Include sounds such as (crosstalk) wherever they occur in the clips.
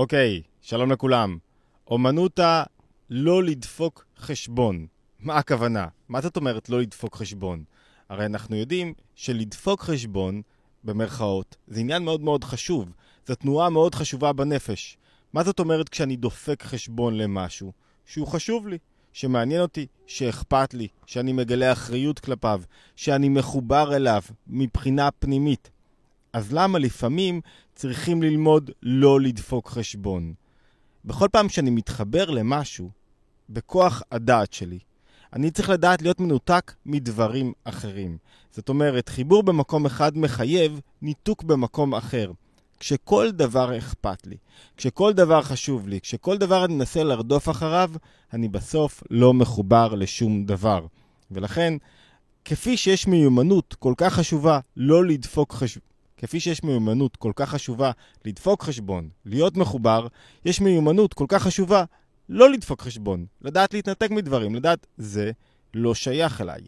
אוקיי, שלום לכולם. אומנות הלא לדפוק חשבון. מה הכוונה? מה זאת אומרת לא לדפוק חשבון? הרי אנחנו יודעים שלדפוק חשבון, במרכאות, זה עניין מאוד מאוד חשוב. זו תנועה מאוד חשובה בנפש. מה זאת אומרת כשאני דופק חשבון למשהו? שהוא חשוב לי, שמעניין אותי, שאכפת לי, שאני מגלה אחריות כלפיו, שאני מחובר אליו מבחינה פנימית. אז למה לפעמים צריכים ללמוד לא לדפוק חשבון? בכל פעם שאני מתחבר למשהו, בכוח הדעת שלי, אני צריך לדעת להיות מנותק מדברים אחרים. זאת אומרת, חיבור במקום אחד מחייב ניתוק במקום אחר. כשכל דבר אכפת לי, כשכל דבר חשוב לי, כשכל דבר אני מנסה לרדוף אחריו, אני בסוף לא מחובר לשום דבר. ולכן, כפי שיש מיומנות כל כך חשובה לא לדפוק חשבון, כפי שיש מיומנות כל כך חשובה לדפוק חשבון, להיות מחובר, יש מיומנות כל כך חשובה לא לדפוק חשבון, לדעת להתנתק מדברים, לדעת זה לא שייך אליי,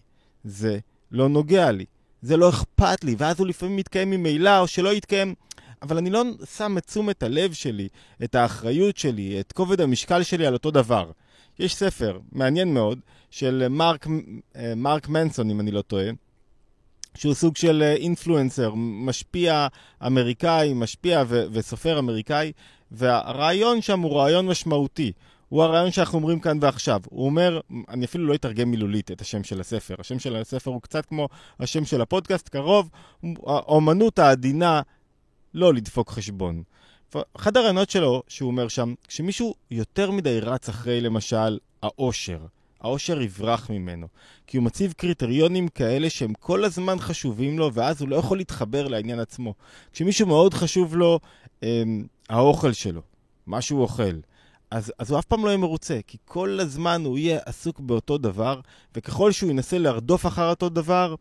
זה לא נוגע לי, זה לא אכפת לי, ואז הוא לפעמים מתקיים ממילא או שלא יתקיים, אבל אני לא שם את תשומת הלב שלי, את האחריות שלי, את כובד המשקל שלי על אותו דבר. יש ספר מעניין מאוד של מרק, אה, מרק מנסון, אם אני לא טועה, שהוא סוג של אינפלואנסר, משפיע אמריקאי, משפיע ו- וסופר אמריקאי, והרעיון שם הוא רעיון משמעותי. הוא הרעיון שאנחנו אומרים כאן ועכשיו. הוא אומר, אני אפילו לא אתרגם מילולית את השם של הספר. השם של הספר הוא קצת כמו השם של הפודקאסט, קרוב, האומנות העדינה לא לדפוק חשבון. אחד הרעיונות שלו, שהוא אומר שם, כשמישהו יותר מדי רץ אחרי, למשל, העושר, העושר יברח ממנו. כי הוא מציב קריטריונים כאלה שהם כל הזמן חשובים לו, ואז הוא לא יכול להתחבר לעניין עצמו. כשמישהו מאוד חשוב לו אה, האוכל שלו, מה שהוא אוכל, אז, אז הוא אף פעם לא יהיה מרוצה, כי כל הזמן הוא יהיה עסוק באותו דבר, וככל שהוא ינסה לרדוף אחר אותו דבר,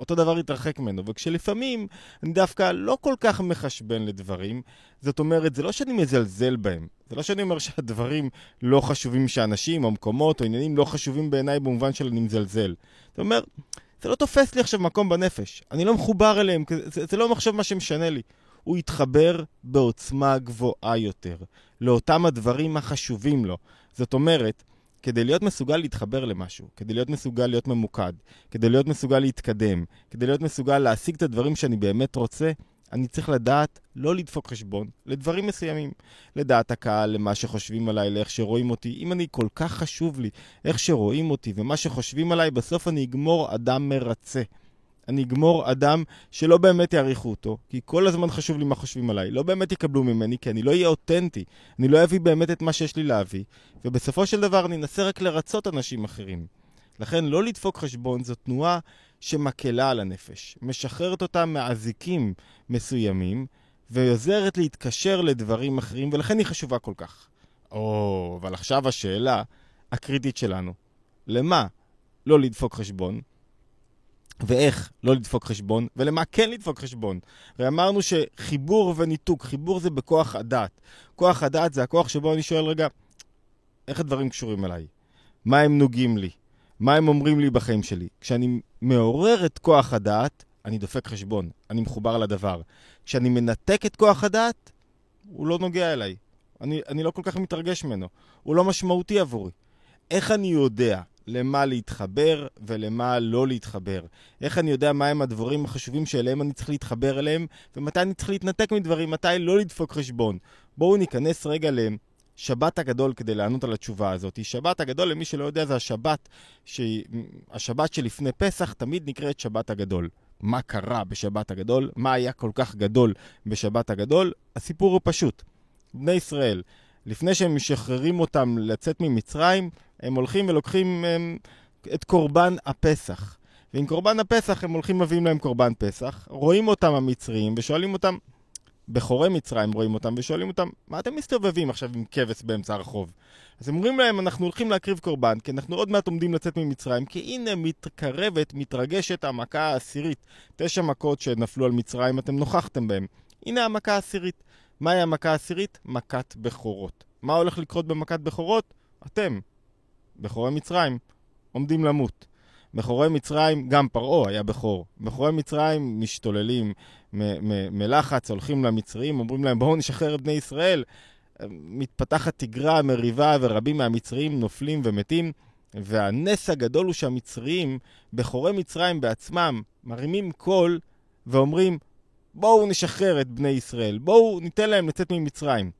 אותו דבר יתרחק ממנו. וכשלפעמים אני דווקא לא כל כך מחשבן לדברים, זאת אומרת, זה לא שאני מזלזל בהם. זה לא שאני אומר שהדברים לא חשובים שאנשים או מקומות או עניינים לא חשובים בעיניי במובן של אני מזלזל. זאת אומרת, זה לא תופס לי עכשיו מקום בנפש. אני לא מחובר אליהם, זה, זה לא מחשב מה שמשנה לי. הוא יתחבר בעוצמה גבוהה יותר לאותם הדברים החשובים לו. זאת אומרת, כדי להיות מסוגל להתחבר למשהו, כדי להיות מסוגל להיות ממוקד, כדי להיות מסוגל להתקדם, כדי להיות מסוגל להשיג את הדברים שאני באמת רוצה, אני צריך לדעת לא לדפוק חשבון לדברים מסוימים. לדעת הקהל, למה שחושבים עליי, לאיך שרואים אותי. אם אני כל כך חשוב לי איך שרואים אותי ומה שחושבים עליי, בסוף אני אגמור אדם מרצה. אני אגמור אדם שלא באמת יעריכו אותו, כי כל הזמן חשוב לי מה חושבים עליי. לא באמת יקבלו ממני, כי אני לא אהיה אותנטי. אני לא אביא באמת את מה שיש לי להביא, ובסופו של דבר אני אנסה רק לרצות אנשים אחרים. לכן לא לדפוק חשבון זו תנועה שמקלה על הנפש, משחררת אותה מאזיקים מסוימים, ועוזרת להתקשר לדברים אחרים, ולכן היא חשובה כל כך. או, אבל עכשיו השאלה הקריטית שלנו, למה לא לדפוק חשבון? ואיך לא לדפוק חשבון, ולמה כן לדפוק חשבון. ואמרנו שחיבור וניתוק, חיבור זה בכוח הדעת. כוח הדעת זה הכוח שבו אני שואל, רגע, איך הדברים קשורים אליי? מה הם נוגעים לי? מה הם אומרים לי בחיים שלי? כשאני מעורר את כוח הדעת, אני דופק חשבון, אני מחובר לדבר. כשאני מנתק את כוח הדעת, הוא לא נוגע אליי. אני, אני לא כל כך מתרגש ממנו. הוא לא משמעותי עבורי. איך אני יודע למה להתחבר ולמה לא להתחבר. איך אני יודע מהם הדברים החשובים שאליהם אני צריך להתחבר אליהם, ומתי אני צריך להתנתק מדברים, מתי לא לדפוק חשבון. בואו ניכנס רגע לשבת הגדול כדי לענות על התשובה הזאת. שבת הגדול, למי שלא יודע, זה השבת, ש... השבת שלפני פסח תמיד נקראת שבת הגדול. מה קרה בשבת הגדול? מה היה כל כך גדול בשבת הגדול? הסיפור הוא פשוט. בני ישראל, לפני שהם משחררים אותם לצאת ממצרים, הם הולכים ולוקחים הם, את קורבן הפסח. ועם קורבן הפסח הם הולכים מביאים להם קורבן פסח, רואים אותם המצרים ושואלים אותם, בכורי מצרים רואים אותם ושואלים אותם, מה אתם מסתובבים עכשיו עם כבש באמצע הרחוב? אז הם אומרים להם, אנחנו הולכים להקריב קורבן, כי אנחנו עוד מעט עומדים לצאת ממצרים, כי הנה מתקרבת, מתרגשת המכה העשירית. תשע מכות שנפלו על מצרים, אתם נוכחתם בהם. הנה המכה העשירית. מהי המכה העשירית? מכת בכורות. מה הולך לקרות במכת בכורות? אתם, בכורי מצרים, עומדים למות. בכורי מצרים, גם פרעה היה בכור. בכורי מצרים משתוללים מלחץ, הולכים למצרים, אומרים להם, בואו נשחרר את בני ישראל. מתפתחת תגרה, מריבה, ורבים מהמצרים נופלים ומתים. והנס הגדול הוא שהמצרים, בכורי מצרים בעצמם, מרימים קול ואומרים, בואו נשחרר את בני ישראל, בואו ניתן להם לצאת ממצרים.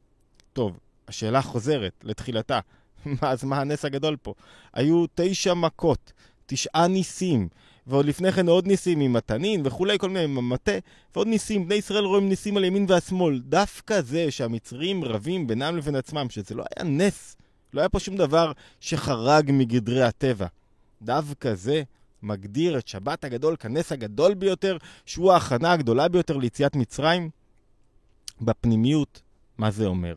טוב, השאלה חוזרת לתחילתה. (laughs) אז מה הנס הגדול פה? היו תשע מכות, תשעה ניסים, ועוד לפני כן עוד ניסים עם מתנין וכולי, כל מיני מטה, ועוד ניסים. בני ישראל רואים ניסים על ימין והשמאל. דווקא זה שהמצרים רבים בינם לבין עצמם, שזה לא היה נס, לא היה פה שום דבר שחרג מגדרי הטבע. דווקא זה מגדיר את שבת הגדול כנס הגדול ביותר, שהוא ההכנה הגדולה ביותר ליציאת מצרים. בפנימיות, מה זה אומר?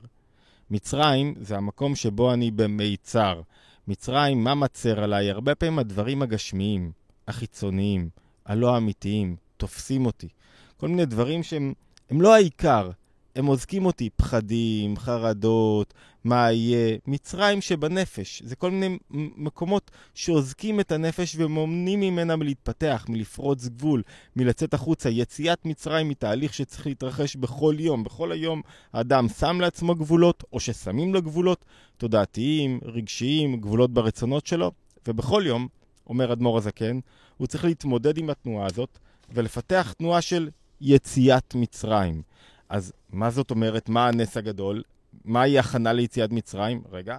מצרים זה המקום שבו אני במיצר. מצרים, מה מצר עליי? הרבה פעמים הדברים הגשמיים, החיצוניים, הלא אמיתיים, תופסים אותי. כל מיני דברים שהם לא העיקר, הם עוזקים אותי, פחדים, חרדות, מה יהיה, מצרים שבנפש. זה כל מיני מקומות שעוזקים את הנפש ומומנים ממנה מלהתפתח, מלפרוץ גבול, מלצאת החוצה. יציאת מצרים היא תהליך שצריך להתרחש בכל יום. בכל היום האדם שם לעצמו גבולות, או ששמים לו גבולות תודעתיים, רגשיים, גבולות ברצונות שלו, ובכל יום, אומר אדמו"ר הזקן, הוא צריך להתמודד עם התנועה הזאת ולפתח תנועה של יציאת מצרים. אז מה זאת אומרת? מה הנס הגדול? מהי הכנה ליציאת מצרים? רגע.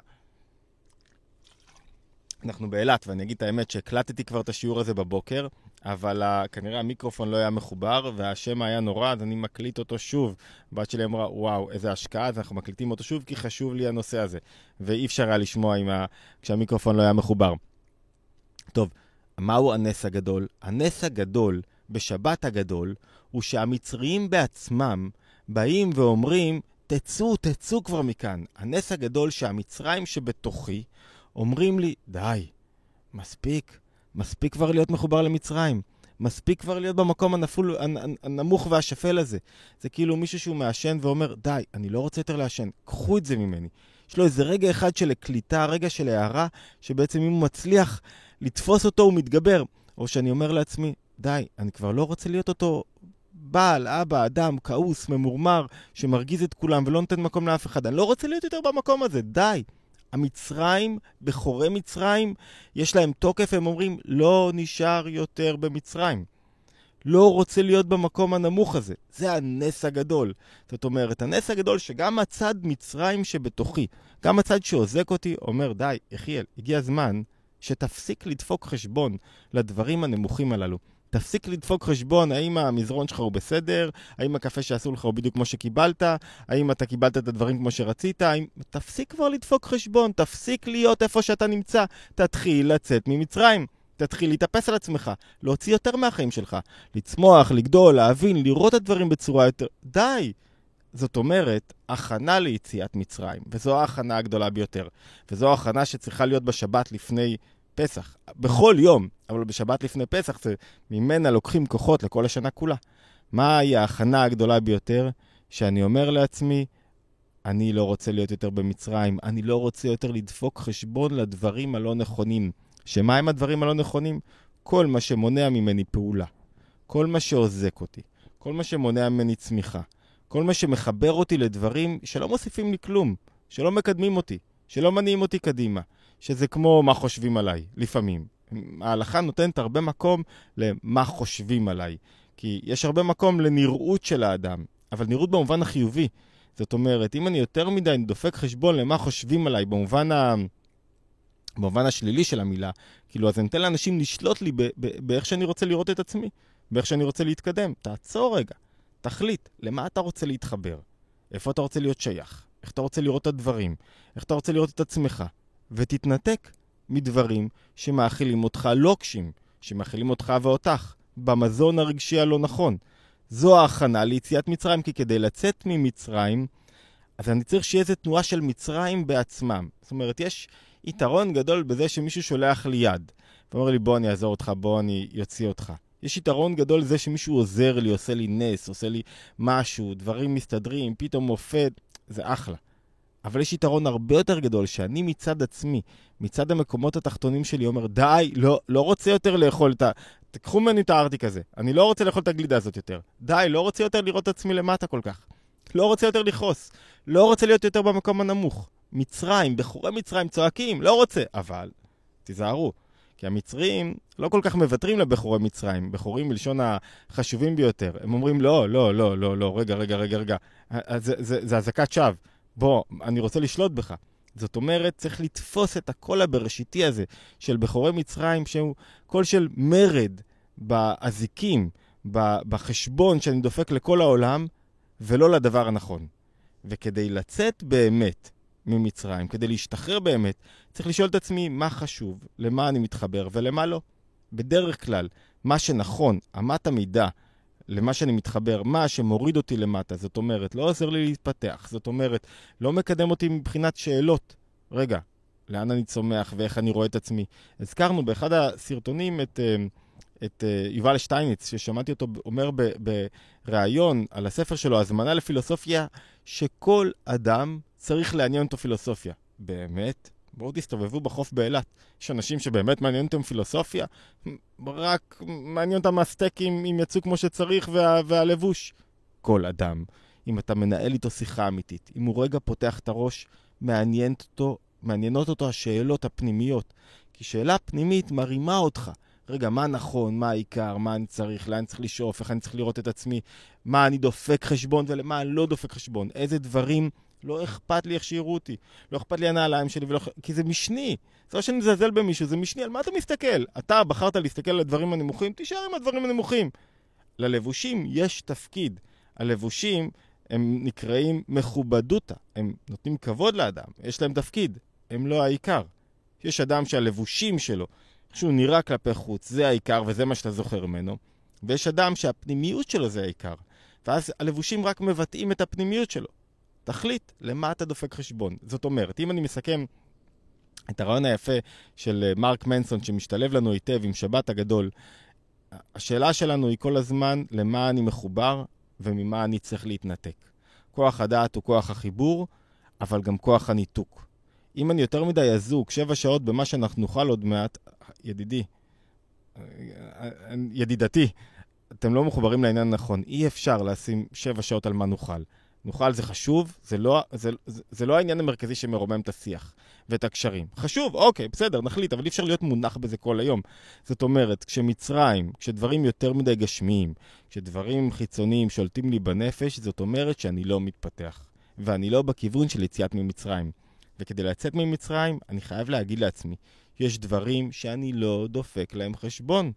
אנחנו באילת, ואני אגיד את האמת שהקלטתי כבר את השיעור הזה בבוקר, אבל כנראה המיקרופון לא היה מחובר, והשם היה נורא, אז אני מקליט אותו שוב. הבת שלי אמרה, וואו, איזה השקעה, אז אנחנו מקליטים אותו שוב, כי חשוב לי הנושא הזה. ואי אפשר היה לשמוע ה... כשהמיקרופון לא היה מחובר. טוב, מהו הנס הגדול? הנס הגדול בשבת הגדול הוא שהמצרים בעצמם באים ואומרים, תצאו, תצאו כבר מכאן. הנס הגדול שהמצרים שבתוכי אומרים לי, די, מספיק, מספיק כבר להיות מחובר למצרים. מספיק כבר להיות במקום הנפול, הנמוך והשפל הזה. זה כאילו מישהו שהוא מעשן ואומר, די, אני לא רוצה יותר לעשן, קחו את זה ממני. יש לו איזה רגע אחד של קליטה, רגע של הערה, שבעצם אם הוא מצליח לתפוס אותו, הוא מתגבר. או שאני אומר לעצמי, די, אני כבר לא רוצה להיות אותו בעל, אבא, אדם, כעוס, ממורמר, שמרגיז את כולם ולא נותן מקום לאף אחד. אני לא רוצה להיות יותר במקום הזה, די. המצרים, בכורי מצרים, יש להם תוקף, הם אומרים, לא נשאר יותר במצרים. לא רוצה להיות במקום הנמוך הזה. זה הנס הגדול. זאת אומרת, הנס הגדול שגם הצד מצרים שבתוכי, גם הצד שעוזק אותי, אומר, די, יחיאל, הגיע הזמן שתפסיק לדפוק חשבון לדברים הנמוכים הללו. תפסיק לדפוק חשבון האם המזרון שלך הוא בסדר, האם הקפה שעשו לך הוא בדיוק כמו שקיבלת, האם אתה קיבלת את הדברים כמו שרצית, האם... תפסיק כבר לדפוק חשבון, תפסיק להיות איפה שאתה נמצא, תתחיל לצאת ממצרים. תתחיל להתאפס על עצמך, להוציא יותר מהחיים שלך, לצמוח, לגדול, להבין, לראות את הדברים בצורה יותר... די! זאת אומרת, הכנה ליציאת מצרים, וזו ההכנה הגדולה ביותר. וזו ההכנה שצריכה להיות בשבת לפני פסח, בכל יום, אבל בשבת לפני פסח זה ממנה לוקחים כוחות לכל השנה כולה. מהי ההכנה הגדולה ביותר? שאני אומר לעצמי, אני לא רוצה להיות יותר במצרים, אני לא רוצה יותר לדפוק חשבון לדברים הלא נכונים. שמה הם הדברים הלא נכונים? כל מה שמונע ממני פעולה, כל מה שעוזק אותי, כל מה שמונע ממני צמיחה, כל מה שמחבר אותי לדברים שלא מוסיפים לי כלום, שלא מקדמים אותי, שלא מניעים אותי קדימה, שזה כמו מה חושבים עליי, לפעמים. ההלכה נותנת הרבה מקום למה חושבים עליי. כי יש הרבה מקום לנראות של האדם, אבל נראות במובן החיובי. זאת אומרת, אם אני יותר מדי דופק חשבון למה חושבים עליי במובן, ה... במובן השלילי של המילה, כאילו, אז אני אתן לאנשים לשלוט לי באיך שאני רוצה לראות את עצמי, באיך שאני רוצה להתקדם. תעצור רגע, תחליט, למה אתה רוצה להתחבר? איפה אתה רוצה להיות שייך? איך אתה רוצה לראות את הדברים? איך אתה רוצה לראות את עצמך? ותתנתק מדברים שמאכילים אותך לוקשים, שמאכילים אותך ואותך, במזון הרגשי הלא נכון. זו ההכנה ליציאת מצרים, כי כדי לצאת ממצרים, אז אני צריך שיהיה איזו תנועה של מצרים בעצמם. זאת אומרת, יש יתרון גדול בזה שמישהו שולח לי יד, ואומר לי, בוא אני אעזור אותך, בוא אני אוציא אותך. יש יתרון גדול לזה שמישהו עוזר לי, עושה לי נס, עושה לי משהו, דברים מסתדרים, פתאום מופת, זה אחלה. אבל יש יתרון הרבה יותר גדול, שאני מצד עצמי, מצד המקומות התחתונים שלי, אומר, די, לא, לא רוצה יותר לאכול את ה... תקחו ממני את הארטיק הזה. אני לא רוצה לאכול את הגלידה הזאת יותר. די, לא רוצה יותר לראות את עצמי למטה כל כך. לא רוצה יותר לכעוס. לא רוצה להיות יותר במקום הנמוך. מצרים, בחורי מצרים צועקים, לא רוצה. אבל, תיזהרו, כי המצרים לא כל כך מוותרים לבחורי מצרים, בחורים מלשון החשובים ביותר. הם אומרים, לא, לא, לא, לא, לא, רגע, רגע, רגע, רגע. זה, אזעקת שווא. בוא, אני רוצה לשלוט בך. זאת אומרת, צריך לתפוס את הקול הבראשיתי הזה של בכורי מצרים, שהוא קול של מרד באזיקים, בחשבון שאני דופק לכל העולם, ולא לדבר הנכון. וכדי לצאת באמת ממצרים, כדי להשתחרר באמת, צריך לשאול את עצמי מה חשוב, למה אני מתחבר ולמה לא. בדרך כלל, מה שנכון, אמת המידה למה שאני מתחבר, מה שמוריד אותי למטה, זאת אומרת, לא עוזר לי להתפתח, זאת אומרת, לא מקדם אותי מבחינת שאלות. רגע, לאן אני צומח ואיך אני רואה את עצמי? הזכרנו באחד הסרטונים את, אה, את אה, יובל שטייניץ, ששמעתי אותו אומר בריאיון על הספר שלו, הזמנה לפילוסופיה, שכל אדם צריך לעניין אותו פילוסופיה. באמת? בואו תסתובבו בחוף באילת. יש אנשים שבאמת מעניין אותם פילוסופיה, רק מעניין אותם הסטייקים אם יצאו כמו שצריך וה, והלבוש. כל אדם, אם אתה מנהל איתו שיחה אמיתית, אם הוא רגע פותח את הראש, מעניינת אותו, מעניינות אותו השאלות הפנימיות. כי שאלה פנימית מרימה אותך. רגע, מה נכון, מה העיקר, מה אני צריך, לאן צריך לשאוף, איך אני צריך לראות את עצמי, מה אני דופק חשבון ולמה אני לא דופק חשבון, איזה דברים לא אכפת לי איך שיראו אותי. לא אכפת לי הנעליים שלי, ולא... כי זה משני. זה לא שאני מזלזל במישהו, זה משני. על מה אתה מסתכל? אתה בחרת להסתכל על הדברים הנמוכים, תישאר עם הדברים הנמוכים. ללבושים יש תפקיד. הלבושים הם נקראים מכובדותא. הם נותנים כבוד לאדם, יש להם תפקיד. הם לא העיקר. יש אדם שהלבושים שלו, שהוא נראה כלפי חוץ, זה העיקר וזה מה שאתה זוכר ממנו. ויש אדם שהפנימיות שלו זה העיקר. ואז הלבושים רק מבטאים את הפנימיות שלו. תחליט למה אתה דופק חשבון. זאת אומרת, אם אני מסכם את הרעיון היפה של אה, מרק מנסון שמשתלב לנו היטב עם שבת הגדול, השאלה שלנו היא כל הזמן למה אני מחובר וממה אני צריך להתנתק. כוח הדעת הוא כוח החיבור, אבל גם כוח הניתוק. אם אני יותר מדי אזוק, שבע שעות במה שאנחנו נאכל עוד מעט, ידידי, אה, אה, ידידתי, אתם לא מחוברים לעניין הנכון. אי אפשר לשים שבע שעות על מה נאכל. נוכל זה חשוב, זה לא, זה, זה, זה לא העניין המרכזי שמרומם את השיח ואת הקשרים. חשוב, אוקיי, בסדר, נחליט, אבל אי אפשר להיות מונח בזה כל היום. זאת אומרת, כשמצרים, כשדברים יותר מדי גשמיים, כשדברים חיצוניים שולטים לי בנפש, זאת אומרת שאני לא מתפתח. ואני לא בכיוון של יציאת ממצרים. וכדי לצאת ממצרים, אני חייב להגיד לעצמי, יש דברים שאני לא דופק להם חשבון.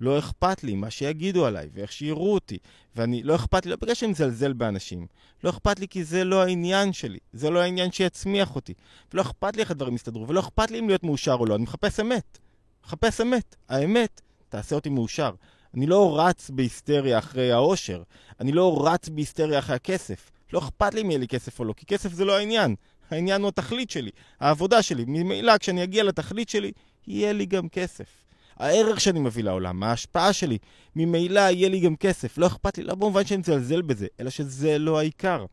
לא אכפת לי מה שיגידו עליי ואיך שיראו אותי. ואני, לא אכפת לי, לא בגלל שאני מזלזל באנשים. לא אכפת לי כי זה לא העניין שלי. זה לא העניין שיצמיח אותי. ולא אכפת לי איך הדברים יסתדרו, ולא אכפת לי אם להיות מאושר או לא. אני מחפש אמת. מחפש אמת. האמת תעשה אותי מאושר. אני לא רץ בהיסטריה אחרי העושר. אני לא רץ בהיסטריה אחרי הכסף. לא אכפת לי אם יהיה לי כסף או לא, כי כסף זה לא העניין. העניין הוא התכלית שלי, העבודה שלי. ממילא, כשאני אגיע לתכלית שלי, יהיה לי גם כסף. הערך שאני מביא לעולם, ההשפעה שלי, ממילא יהיה לי גם כסף. לא אכפת לי, לא במובן שאני מזלזל בזה, אלא שזה לא העיקר.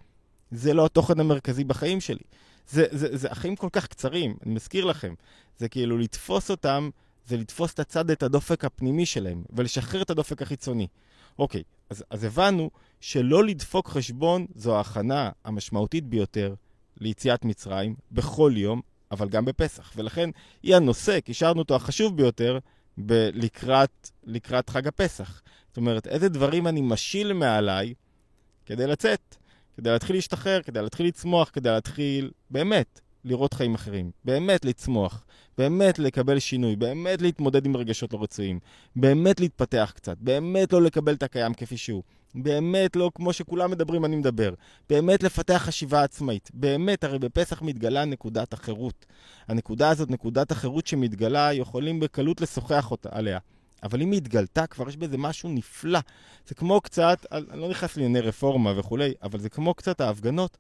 זה לא התוכן המרכזי בחיים שלי. זה, זה, זה החיים כל כך קצרים, אני מזכיר לכם. זה כאילו לתפוס אותם, זה לתפוס את הצד, את הדופק הפנימי שלהם, ולשחרר את הדופק החיצוני. אוקיי, אז, אז הבנו שלא לדפוק חשבון זו ההכנה המשמעותית ביותר ליציאת מצרים בכל יום, אבל גם בפסח. ולכן היא הנושא, קישרנו אותו החשוב ביותר, ב- לקראת, לקראת חג הפסח. זאת אומרת, איזה דברים אני משיל מעליי כדי לצאת, כדי להתחיל להשתחרר, כדי להתחיל לצמוח, כדי להתחיל באמת לראות חיים אחרים, באמת לצמוח, באמת לקבל שינוי, באמת להתמודד עם רגשות לא רצויים, באמת להתפתח קצת, באמת לא לקבל את הקיים כפי שהוא, באמת לא כמו שכולם מדברים אני מדבר, באמת לפתח חשיבה עצמאית, באמת, הרי בפסח מתגלה נקודת החירות. הנקודה הזאת, נקודת החירות שמתגלה, יכולים בקלות לשוחח אותה עליה. אבל אם היא התגלתה, כבר יש בזה משהו נפלא. זה כמו קצת, אני לא נכנס לענייני רפורמה וכולי, אבל זה כמו קצת ההפגנות.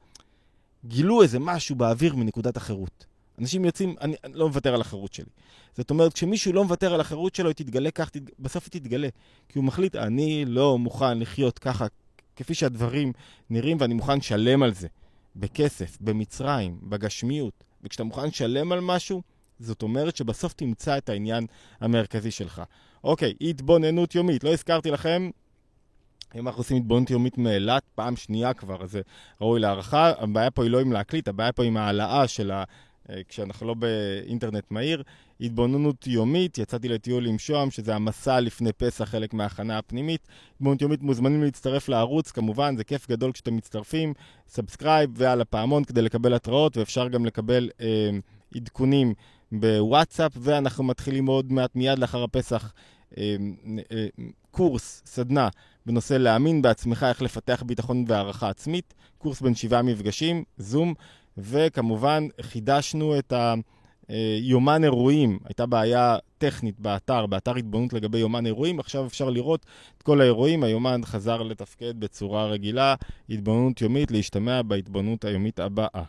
גילו איזה משהו באוויר מנקודת החירות. אנשים יוצאים, אני, אני לא מוותר על החירות שלי. זאת אומרת, כשמישהו לא מוותר על החירות שלו, היא תתגלה כך, תת, בסוף היא תתגלה. כי הוא מחליט, אני לא מוכן לחיות ככה, כפי שהדברים נראים, ואני מוכן לשלם על זה. בכסף, במצרים, בגשמיות, וכשאתה מוכן לשלם על משהו, זאת אומרת שבסוף תמצא את העניין המרכזי שלך. אוקיי, התבוננות יומית. לא הזכרתי לכם, אם אנחנו עושים התבוננות יומית מאילת, פעם שנייה כבר, אז זה ראוי להערכה. הבעיה פה היא לא עם להקליט, הבעיה פה עם העלאה של ה... אה, כשאנחנו לא באינטרנט מהיר. התבוננות יומית, יצאתי לטיול עם שוהם, שזה המסע לפני פסח, חלק מההכנה הפנימית. התבוננות יומית מוזמנים להצטרף לערוץ, כמובן, זה כיף גדול כשאתם מצטרפים. subscribe ועל הפעמון כדי לקבל התראות, ואפשר גם לקבל אה, עדכונים בוואטסאפ, ואנחנו מתחילים עוד מעט, מיד לאחר הפסח, אה, אה, קורס, סדנה, בנושא להאמין בעצמך, איך לפתח ביטחון והערכה עצמית. קורס בין שבעה מפגשים, זום. וכמובן חידשנו את היומן אירועים, הייתה בעיה טכנית באתר, באתר התבוננות לגבי יומן אירועים, עכשיו אפשר לראות את כל האירועים, היומן חזר לתפקד בצורה רגילה, התבוננות יומית, להשתמע בהתבוננות היומית הבאה.